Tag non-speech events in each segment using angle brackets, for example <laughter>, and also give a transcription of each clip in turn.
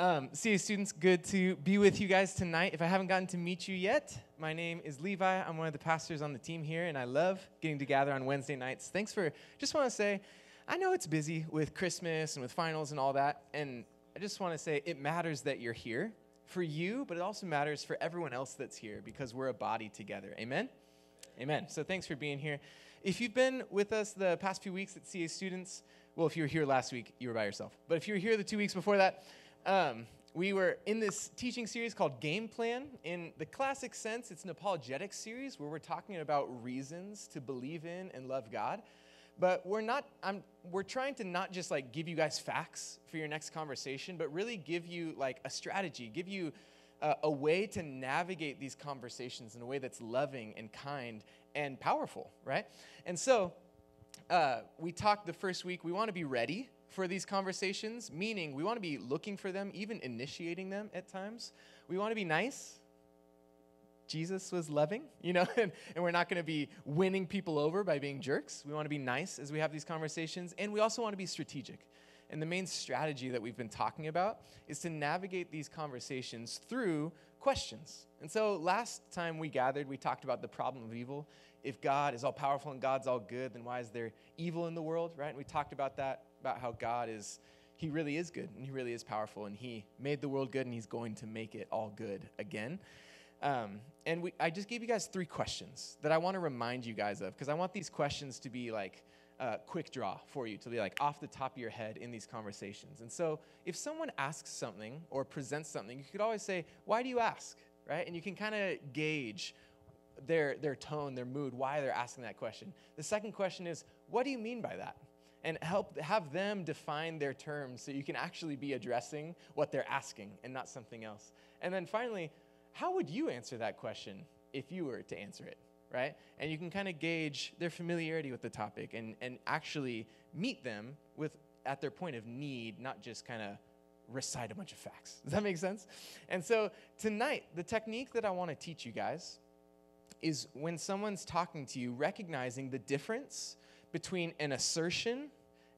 Um, CA students, good to be with you guys tonight. If I haven't gotten to meet you yet, my name is Levi. I'm one of the pastors on the team here, and I love getting to gather on Wednesday nights. Thanks for, just want to say, I know it's busy with Christmas and with finals and all that, and I just want to say it matters that you're here for you, but it also matters for everyone else that's here because we're a body together. Amen? Amen. So thanks for being here. If you've been with us the past few weeks at CA students, well, if you were here last week, you were by yourself. But if you were here the two weeks before that, um, we were in this teaching series called Game Plan. In the classic sense, it's an apologetic series where we're talking about reasons to believe in and love God. But we're not, I'm, we're trying to not just like give you guys facts for your next conversation, but really give you like a strategy, give you uh, a way to navigate these conversations in a way that's loving and kind and powerful, right? And so uh, we talked the first week, we want to be ready for these conversations, meaning we want to be looking for them, even initiating them at times. We want to be nice. Jesus was loving, <laughs> you know, and, and we're not going to be winning people over by being jerks. We want to be nice as we have these conversations, and we also want to be strategic. And the main strategy that we've been talking about is to navigate these conversations through questions. And so last time we gathered, we talked about the problem of evil. If God is all powerful and God's all good, then why is there evil in the world, right? And we talked about that, about how God is, He really is good and He really is powerful and He made the world good and He's going to make it all good again. Um, and we, I just gave you guys three questions that I want to remind you guys of because I want these questions to be like uh, quick draw for you, to be like off the top of your head in these conversations. And so if someone asks something or presents something, you could always say, Why do you ask? Right? And you can kind of gauge their, their tone, their mood, why they're asking that question. The second question is, What do you mean by that? And help have them define their terms so you can actually be addressing what they're asking and not something else. And then finally, how would you answer that question if you were to answer it, right? And you can kind of gauge their familiarity with the topic and, and actually meet them with at their point of need, not just kind of recite a bunch of facts. Does that make sense? And so tonight, the technique that I want to teach you guys is when someone's talking to you, recognizing the difference between an assertion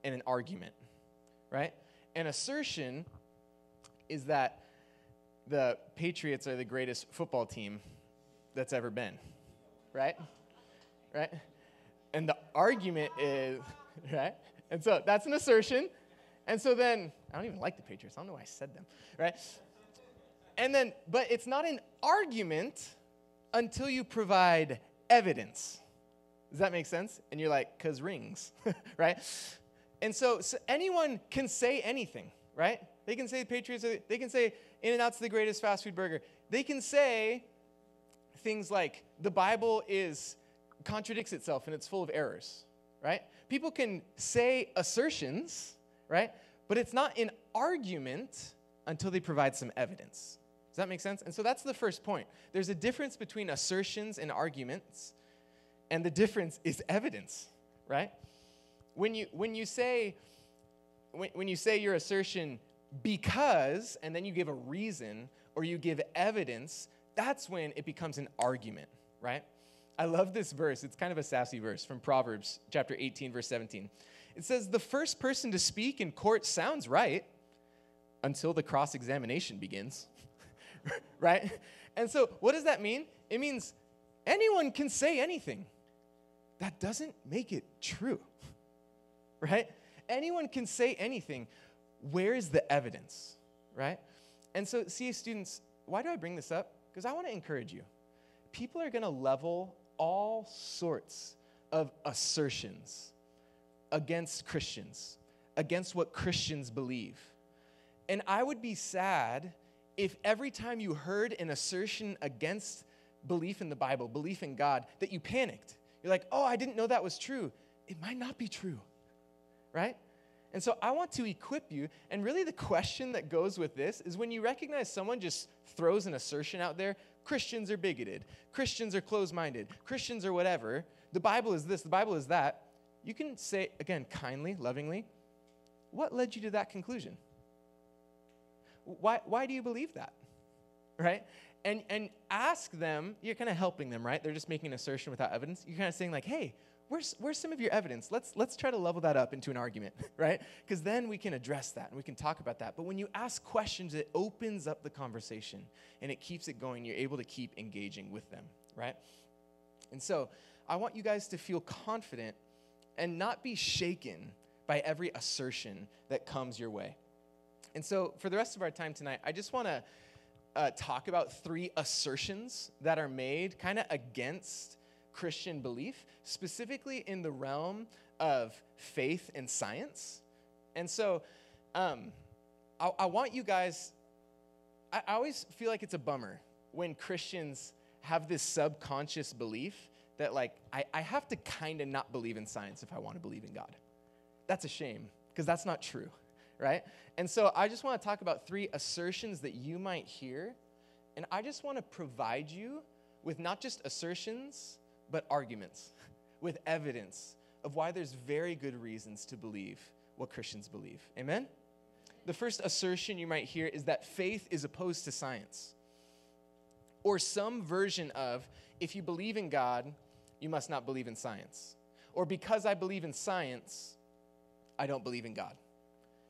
and an argument, right? An assertion is that the Patriots are the greatest football team that's ever been, right? Right? And the argument is, <laughs> right? And so that's an assertion. And so then, I don't even like the Patriots. I don't know why I said them, right? And then, but it's not an argument until you provide evidence. Does that make sense? And you're like, because rings, <laughs> right? And so, so, anyone can say anything, right? They can say Patriots, are, they can say In N Out's the greatest fast food burger. They can say things like the Bible is contradicts itself and it's full of errors, right? People can say assertions, right? But it's not an argument until they provide some evidence. Does that make sense? And so that's the first point. There's a difference between assertions and arguments and the difference is evidence, right? When you, when you say, when, when you say your assertion because, and then you give a reason or you give evidence, that's when it becomes an argument, right? I love this verse. It's kind of a sassy verse from Proverbs chapter 18, verse 17. It says, The first person to speak in court sounds right until the cross examination begins, <laughs> right? And so, what does that mean? It means anyone can say anything that doesn't make it true, <laughs> right? Anyone can say anything. Where is the evidence, right? And so, see, students, why do I bring this up? Because I want to encourage you. People are going to level all sorts of assertions against Christians, against what Christians believe. And I would be sad if every time you heard an assertion against belief in the Bible, belief in God, that you panicked you're like, oh, I didn't know that was true. It might not be true, right? And so I want to equip you. And really, the question that goes with this is when you recognize someone just throws an assertion out there Christians are bigoted, Christians are closed minded, Christians are whatever, the Bible is this, the Bible is that. You can say, again, kindly, lovingly, what led you to that conclusion? Why, why do you believe that? Right? And, and ask them, you're kind of helping them, right? They're just making an assertion without evidence. You're kind of saying, like, hey, where's, where's some of your evidence? Let's, let's try to level that up into an argument, <laughs> right? Because then we can address that and we can talk about that. But when you ask questions, it opens up the conversation and it keeps it going. You're able to keep engaging with them, right? And so I want you guys to feel confident and not be shaken by every assertion that comes your way. And so for the rest of our time tonight, I just want to uh, talk about three assertions that are made kind of against Christian belief, specifically in the realm of faith and science. And so um, I, I, want you guys, I, I always feel like it's a bummer when Christians have this subconscious belief that, like, I, I have to kind of not believe in science if I want to believe in God. That's a shame because that's not true, right? And so I just want to talk about three assertions that you might hear. And I just want to provide you with not just assertions, but arguments, <laughs> with evidence of why there's very good reasons to believe what Christians believe. Amen? The first assertion you might hear is that faith is opposed to science. Or some version of, if you believe in God, you must not believe in science. Or because I believe in science, I don't believe in God.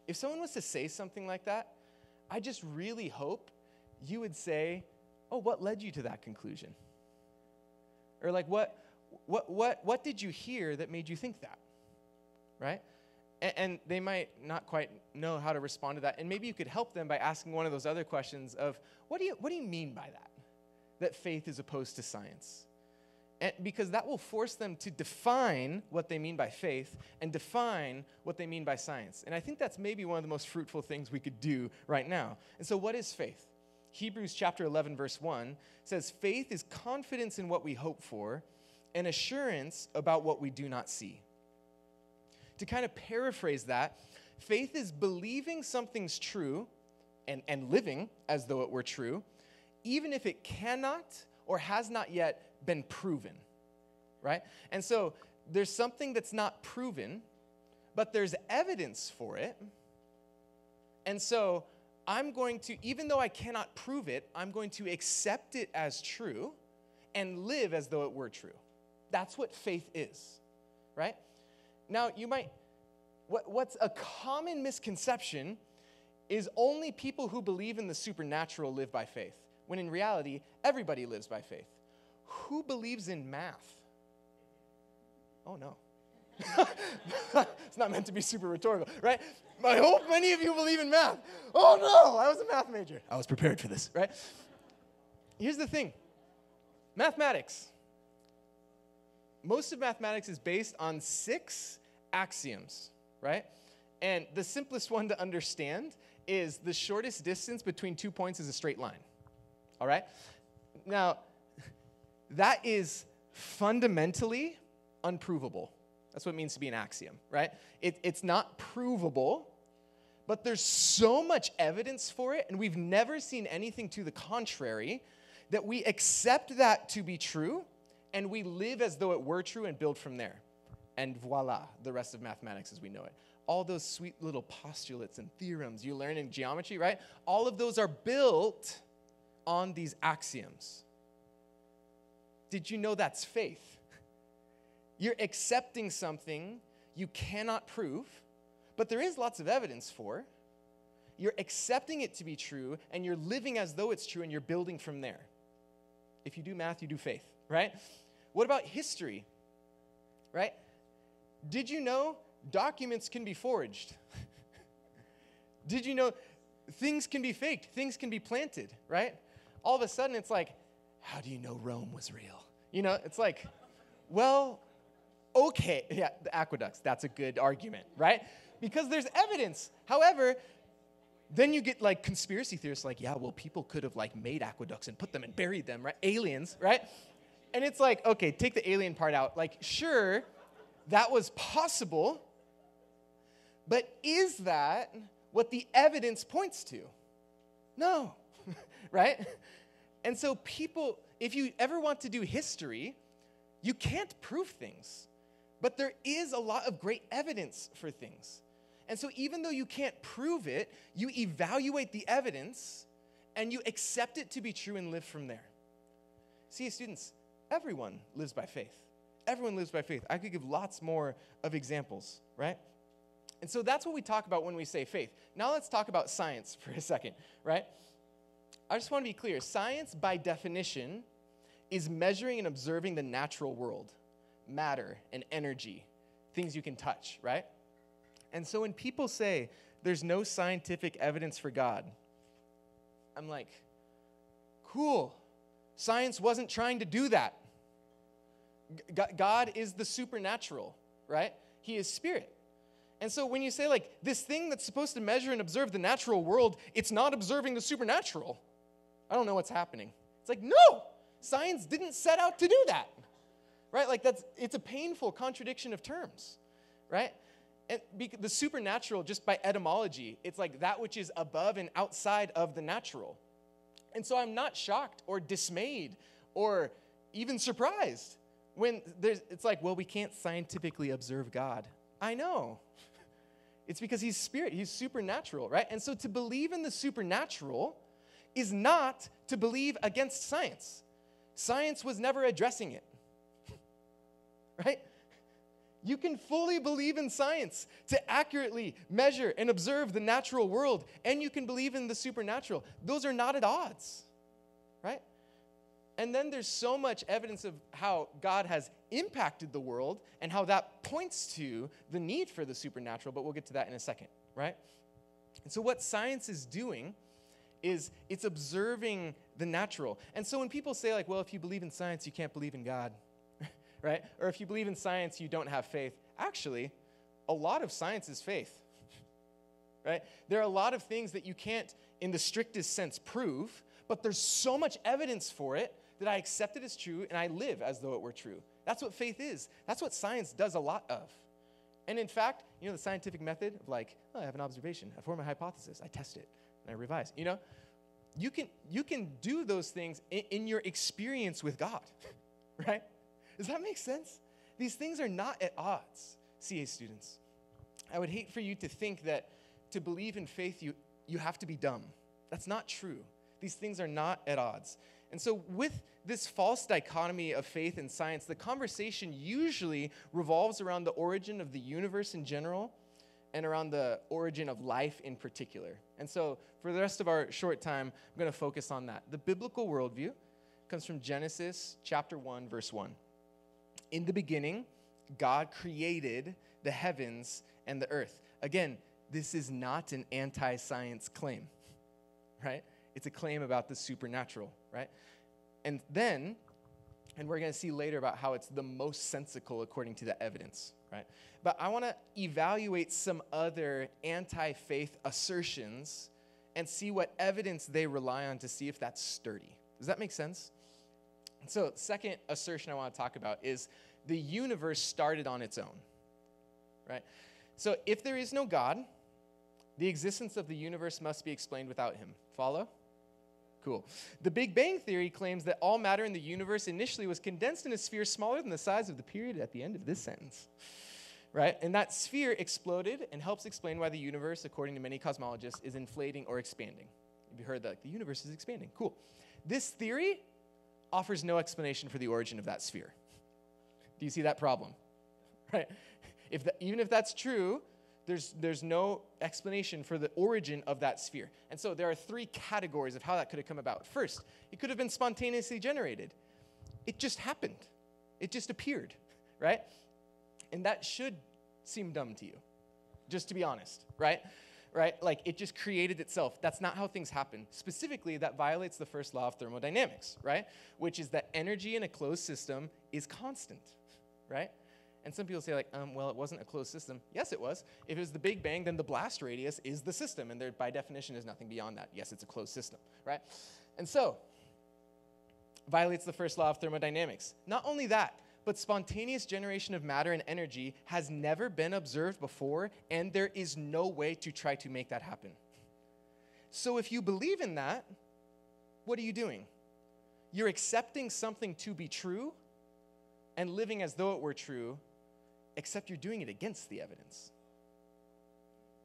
If someone was to say something like that, I just really hope you would say, Oh, what led you to that conclusion? Or like, what, what, what, what did you hear that made you think that? Right? And, and they might not quite know how to respond to that. And maybe you could help them by asking one of those other questions of, what do you, what do you mean by that? That faith is opposed to science? Because that will force them to define what they mean by faith and define what they mean by science. And I think that's maybe one of the most fruitful things we could do right now. And so, what is faith? Hebrews chapter 11, verse 1 says, Faith is confidence in what we hope for and assurance about what we do not see. To kind of paraphrase that, faith is believing something's true and, and living as though it were true, even if it cannot or has not yet been proven, right? And so there's something that's not proven, but there's evidence for it. And so I'm going to, even though I cannot prove it, I'm going to accept it as true and live as though it were true. That's what faith is, right? Now, you might, what, what's a common misconception is only people who believe in the supernatural live by faith, when in reality, everybody lives by faith. Who believes in math? Oh, no. <laughs> it's not meant to be super rhetorical, right? I hope many of you believe in math. Oh no, I was a math major. I was prepared for this, right? Here's the thing mathematics. Most of mathematics is based on six axioms, right? And the simplest one to understand is the shortest distance between two points is a straight line, all right? Now, that is fundamentally unprovable. That's what it means to be an axiom, right? It, it's not provable, but there's so much evidence for it, and we've never seen anything to the contrary, that we accept that to be true, and we live as though it were true and build from there. And voila, the rest of mathematics as we know it. All those sweet little postulates and theorems you learn in geometry, right? All of those are built on these axioms. Did you know that's faith? You're accepting something you cannot prove, but there is lots of evidence for. You're accepting it to be true, and you're living as though it's true, and you're building from there. If you do math, you do faith, right? What about history? Right? Did you know documents can be forged? <laughs> Did you know things can be faked? Things can be planted, right? All of a sudden, it's like, how do you know Rome was real? You know, it's like, well, okay, <laughs> yeah, the aqueducts, that's a good argument, right? Because there's evidence. However, then you get like conspiracy theorists like, yeah, well, people could have like made aqueducts and put them and buried them, right? Aliens, right? And it's like, okay, take the alien part out. Like, sure, that was possible, but is that what the evidence points to? No, <laughs> right? And so, people, if you ever want to do history, you can't prove things. But there is a lot of great evidence for things. And so, even though you can't prove it, you evaluate the evidence and you accept it to be true and live from there. See, students, everyone lives by faith. Everyone lives by faith. I could give lots more of examples, right? And so that's what we talk about when we say faith. Now let's talk about science <laughs> for a second, right? I just want to be clear. Science, by definition, is measuring and observing the natural world, matter and energy, things you can touch, right? And so when people say there's no scientific evidence for God, I'm like, cool. Science wasn't trying to do that. God is the supernatural, right? He is spirit. And so when you say, like, this thing that's supposed to measure and observe the natural world, it's not observing the supernatural, I don't know what's happening. It's like, no, science didn't set out to do that, right? Like, that's, it's a painful contradiction of terms, right? And the supernatural, just by etymology, it's like that which is above and outside of the natural. And so I'm not shocked or dismayed or even surprised when there's, it's like, well, we can't scientifically observe God. I know. <laughs> It's because he's spirit, he's supernatural, right? And so to believe in the supernatural is not to believe against science. Science was never addressing it, <laughs> right? You can fully believe in science to accurately measure and observe the natural world, and you can believe in the supernatural. Those are not at odds, right? And then there's so much evidence of how God has impacted the world and how that points to the need for the supernatural, but we'll get to that in a second, right? And so, what science is doing is it's observing the natural. And so, when people say, like, well, if you believe in science, you can't believe in God, <laughs> right? Or if you believe in science, you don't have faith. Actually, a lot of science is faith, <laughs> right? There are a lot of things that you can't, in the strictest sense, prove, but there's so much evidence for it that I accept it as true and I live as though it were true. That's what faith is. That's what science does a lot of. And in fact, you know, the scientific method of like, oh, I have an observation, I form a hypothesis, I test it, and I revise. You know, you can you can do those things in, in your experience with God, <laughs> right? Does that make sense? These things are not at odds, CA students. I would hate for you to think that to believe in faith you you have to be dumb. That's not true. These things are not at odds. And so, with this false dichotomy of faith and science, the conversation usually revolves around the origin of the universe in general and around the origin of life in particular. And so, for the rest of our short time, I'm going to focus on that. The biblical worldview comes from Genesis chapter 1, verse 1. In the beginning, God created the heavens and the earth. Again, this is not an anti science claim, <laughs> right? It's a claim about the supernatural, right? And then, and we're going to see later about how it's the most sensical according to the evidence, right? But I want to evaluate some other anti faith assertions and see what evidence they rely on to see if that's sturdy. Does that make sense? So, second assertion I want to talk about is the universe started on its own, right? So, if there is no God, the existence of the universe must be explained without him. Follow? Cool. The Big Bang Theory claims that all matter in the universe initially was condensed in a sphere smaller than the size of the period at the end of this sentence. Right? And that sphere exploded and helps explain why the universe, according to many cosmologists, is inflating or expanding. Have you heard that? The universe is expanding. Cool. This theory offers no explanation for the origin of that sphere. Do you see that problem? <laughs> Right? If the, even if that's true, there's, there's no explanation for the origin of that sphere. And so there are three categories of how that could have come about. First, it could have been spontaneously generated, it just happened, it just appeared, right? And that should seem dumb to you, just to be honest, right? Right? Like it just created itself. That's not how things happen. Specifically, that violates the first law of thermodynamics, right? Which is that energy in a closed system is constant, right? And some people say, like, um, well, it wasn't a closed system. Yes, it was. If it was the Big Bang, then the blast radius is the system, and there, by definition, is nothing beyond that. Yes, it's a closed system, right? And so, violates the first law of thermodynamics. Not only that, but spontaneous generation of matter and energy has never been observed before, and there is no way to try to make that happen. So, if you believe in that, what are you doing? You're accepting something to be true and living as though it were true except you're doing it against the evidence.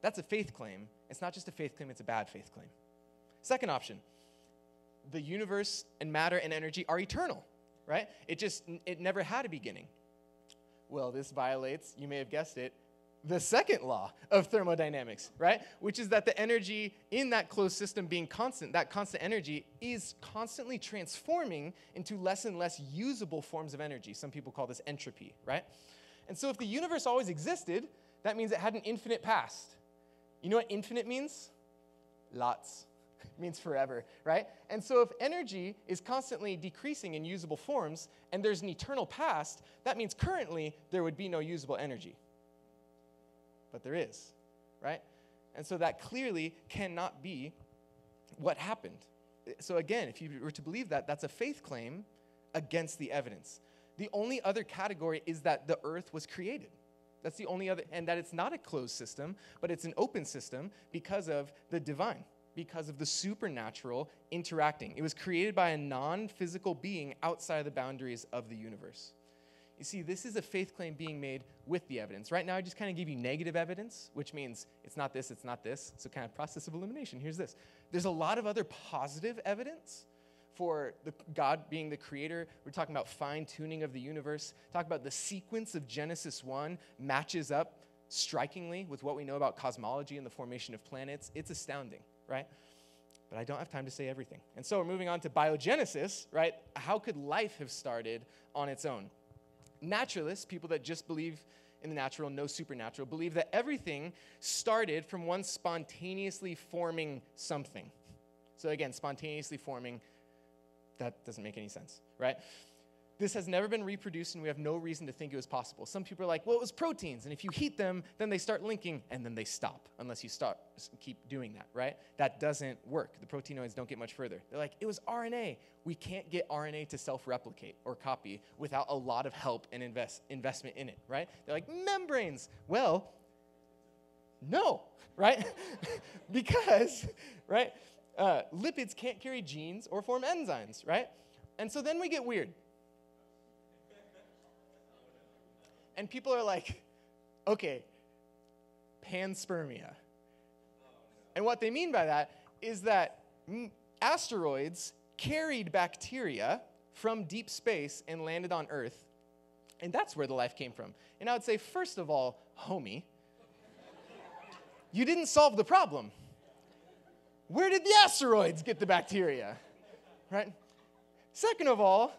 That's a faith claim. It's not just a faith claim, it's a bad faith claim. Second option the universe and matter and energy are eternal, right? It just, it never had a beginning. Well, this violates, you may have guessed it, the second law of thermodynamics, right? Which is that the energy in that closed system being constant, that constant energy is constantly transforming into less and less usable forms of energy. Some people call this entropy, right? And so if the universe always existed, that means it had an infinite past. You know what infinite means? Lots. <laughs> It means forever, right? And so if energy is constantly decreasing in usable forms and there's an eternal past, that means currently there would be no usable energy but there is, right? And so that clearly cannot be what happened. So again, if you were to believe that, that's a faith claim against the evidence. The only other category is that the earth was created. That's the only other, and that it's not a closed system, but it's an open system because of the divine, because of the supernatural interacting. It was created by a non physical being outside the boundaries of the universe. You see, this is a faith claim being made with the evidence. Right now, I just kind of give you negative evidence, which means it's not this, it's not this. So, kind of process of elimination. Here's this there's a lot of other positive evidence for the, God being the creator. We're talking about fine tuning of the universe. Talk about the sequence of Genesis 1 matches up strikingly with what we know about cosmology and the formation of planets. It's astounding, right? But I don't have time to say everything. And so we're moving on to biogenesis, right? How could life have started on its own? Naturalists, people that just believe in the natural, no supernatural, believe that everything started from one spontaneously forming something. So again, spontaneously forming, that doesn't make any sense, right? This has never been reproduced, and we have no reason to think it was possible. Some people are like, well, it was proteins, and if you heat them, then they start linking, and then they stop, unless you stop, keep doing that, right? That doesn't work. The proteinoids don't get much further. They're like, it was RNA. We can't get RNA to self replicate or copy without a lot of help and invest, investment in it, right? They're like, membranes. Well, no, <laughs> right? <laughs> because, right, uh, lipids can't carry genes or form enzymes, right? And so then we get weird And people are like, okay, panspermia. And what they mean by that is that asteroids carried bacteria from deep space and landed on Earth. And that's where the life came from. And I would say, first of all, homie, you didn't solve the problem. Where did the asteroids get the bacteria? Right? Second of all,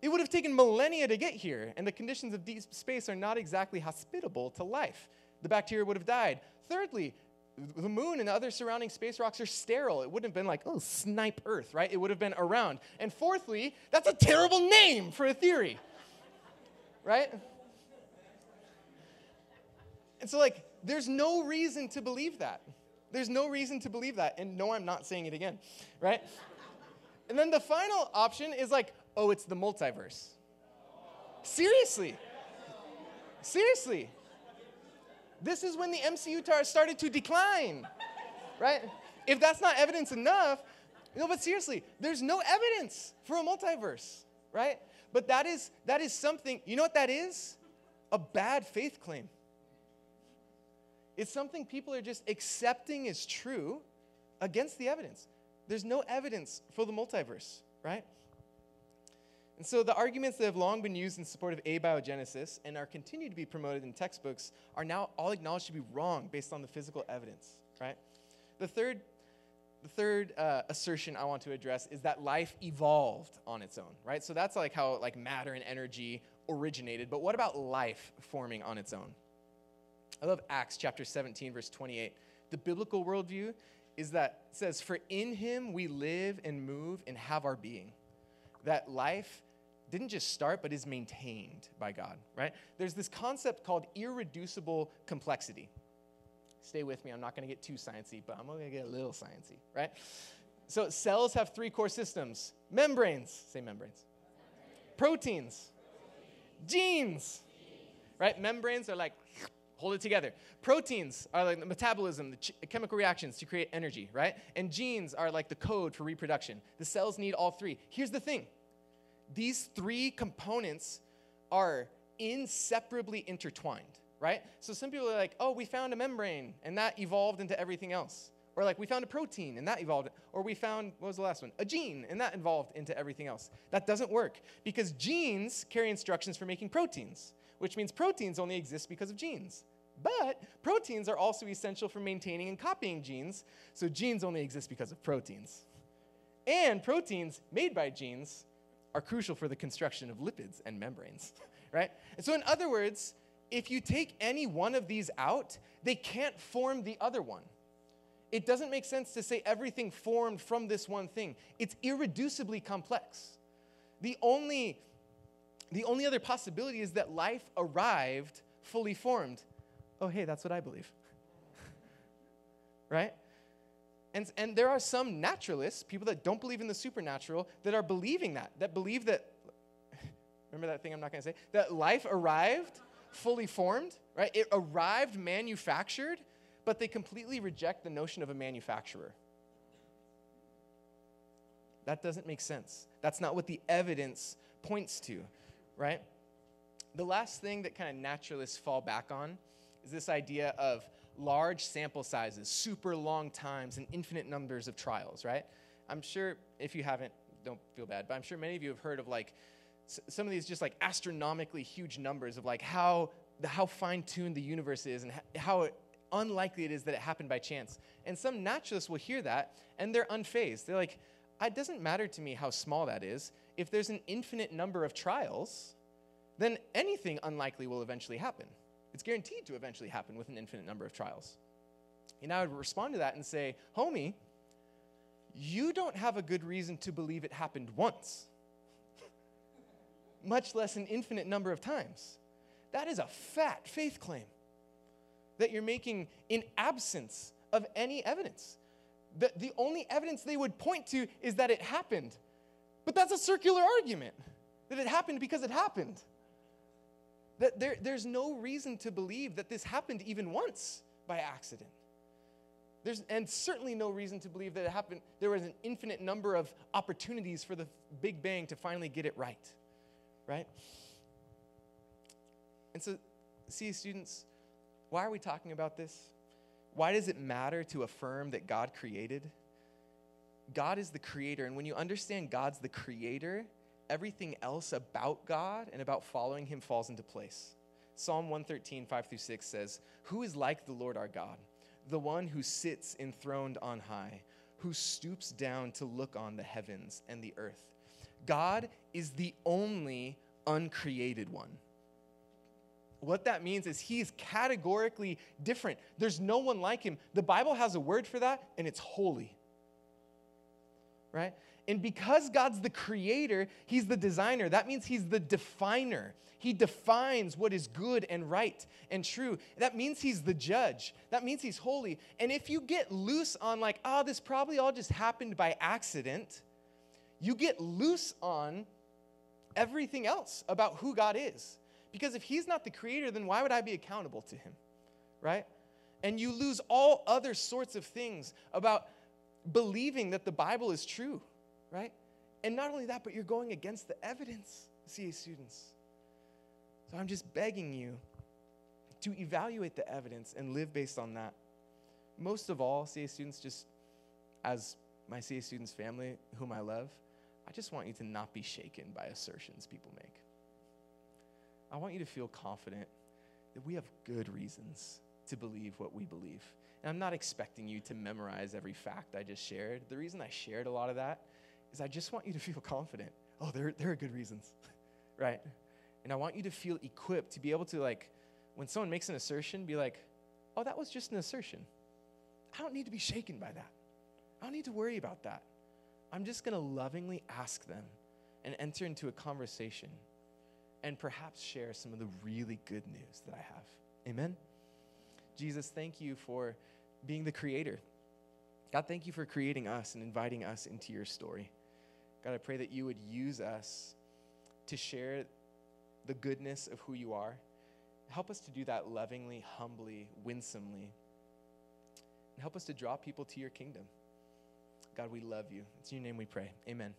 it would have taken millennia to get here, and the conditions of deep space are not exactly hospitable to life. The bacteria would have died. Thirdly, the moon and other surrounding space rocks are sterile. It wouldn't have been like, oh, snipe Earth, right? It would have been around. And fourthly, that's a terrible name for a theory, right? And so, like, there's no reason to believe that. There's no reason to believe that. And no, I'm not saying it again, right? and then the final option is like, oh, it's the multiverse. Seriously. Seriously. This is when the MCU tar started to decline, right? If that's not evidence enough, no, but seriously, there's no evidence for a multiverse, right? But that is that is something, you know what that is? A bad faith claim. It's something people are just accepting as true against the evidence. There's no evidence for the multiverse, right? And so the arguments that have long been used in support of abiogenesis and are continued to be promoted in textbooks are now all acknowledged to be wrong based on the physical evidence, right? The third, the third uh, assertion I want to address is that life evolved on its own, right? So that's like how like matter and energy originated, but what about life forming on its own? I love Acts chapter 17 verse 28. The biblical worldview is that says, "For in him we live and move and have our being." That life didn't just start, but is maintained by God, right? There's this concept called irreducible complexity. Stay with me, I'm not gonna get too sciencey, but I'm gonna get a little sciencey, right? So cells have three core systems membranes, say membranes, proteins, genes, right? Membranes are like, hold it together. Proteins are like the metabolism, the ch- chemical reactions to create energy, right? And genes are like the code for reproduction. The cells need all three. Here's the thing these three components are inseparably intertwined, right? So some people are like, oh, we found a membrane and that evolved into everything else. Or like, we found a protein and that evolved. Or we found, what was the last one? A gene and that evolved into everything else. That doesn't work because genes carry instructions for making proteins, which means proteins only exist because of genes. But proteins are also essential for maintaining and copying genes, so genes only exist because of proteins. And proteins made by genes are crucial for the construction of lipids and membranes, <laughs> right? And so, in other words, if you take any one of these out, they can't form the other one. It doesn't make sense to say everything formed from this one thing. It's irreducibly complex. The only, the only other possibility is that life arrived fully formed. Oh, hey, that's what I believe. <laughs> right? And, and there are some naturalists, people that don't believe in the supernatural, that are believing that, that believe that, <laughs> remember that thing I'm not going to say? That life arrived fully formed, right? It arrived manufactured, but they completely reject the notion of a manufacturer. That doesn't make sense. That's not what the evidence points to, right? The last thing that kind of naturalists fall back on is this idea of large sample sizes, super long times, and infinite numbers of trials, right? I'm sure if you haven't, don't feel bad, but I'm sure many of you have heard of like some of these just like astronomically huge numbers of like how how fine-tuned the universe is and how unlikely it is that it happened by chance. And some naturalists will hear that and they're unfazed. They're like, it doesn't matter to me how small that is. If there's an infinite number of trials, then anything unlikely will eventually happen. It's guaranteed to eventually happen with an infinite number of trials. And I would respond to that and say, homie, you don't have a good reason to believe it happened once <laughs> much less an infinite number of times. That is a fat faith claim that you're making in absence of any evidence. The, the only evidence they would point to is that it happened. But that's a circular argument that it happened because it happened. That there, there's no reason to believe that this happened even once by accident. There's, and certainly no reason to believe that it happened. There was an infinite number of opportunities for the Big Bang to finally get it right right? And so, see, students, why are we talking about this? Why does it matter to affirm that God created? God is the creator, and when you understand God's the creator, everything else about God and about following Him falls into place. Psalm 113, 5 through 6 says, Who is like the Lord our God, the one who sits enthroned on high, who stoops down to look on the heavens and the earth? God is the only uncreated one. What that means is he is categorically different. There's no one like him. The Bible has a word for that, and it's holy. Right? And because God's the creator, he's the designer. That means he's the definer. He defines what is good and right and true. That means he's the judge. That means he's holy. And if you get loose on, like, oh, this probably all just happened by accident, you get loose on everything else about who God is. Because if He's not the creator, then why would I be accountable to Him? Right? And you lose all other sorts of things about believing that the Bible is true, right? And not only that, but you're going against the evidence, CA students. So I'm just begging you to evaluate the evidence and live based on that. Most of all, CA students, just as my CA students family, whom I love, I just want you to not be shaken by assertions people make. I want you to feel confident that we have good reasons to believe what we believe. And I'm not expecting you to memorize every fact I just shared. The reason I shared a lot of that is I just want you to feel confident. Oh, there, there are good reasons, <laughs> right? And I want you to feel equipped to be able to, like, when someone makes an assertion, be like, oh, that was just an assertion. I don't need to be shaken by that. I don't need to worry about that. I'm just going to lovingly ask them and enter into a conversation and perhaps share some of the really good news that I have. Amen? Jesus, thank you for being the creator. God, thank you for creating us and inviting us into your story. God, I pray that you would use us to share the goodness of who you are. Help us to do that lovingly, humbly, winsomely. And help us to draw people to your kingdom. God, we love you. It's in your name we pray. Amen.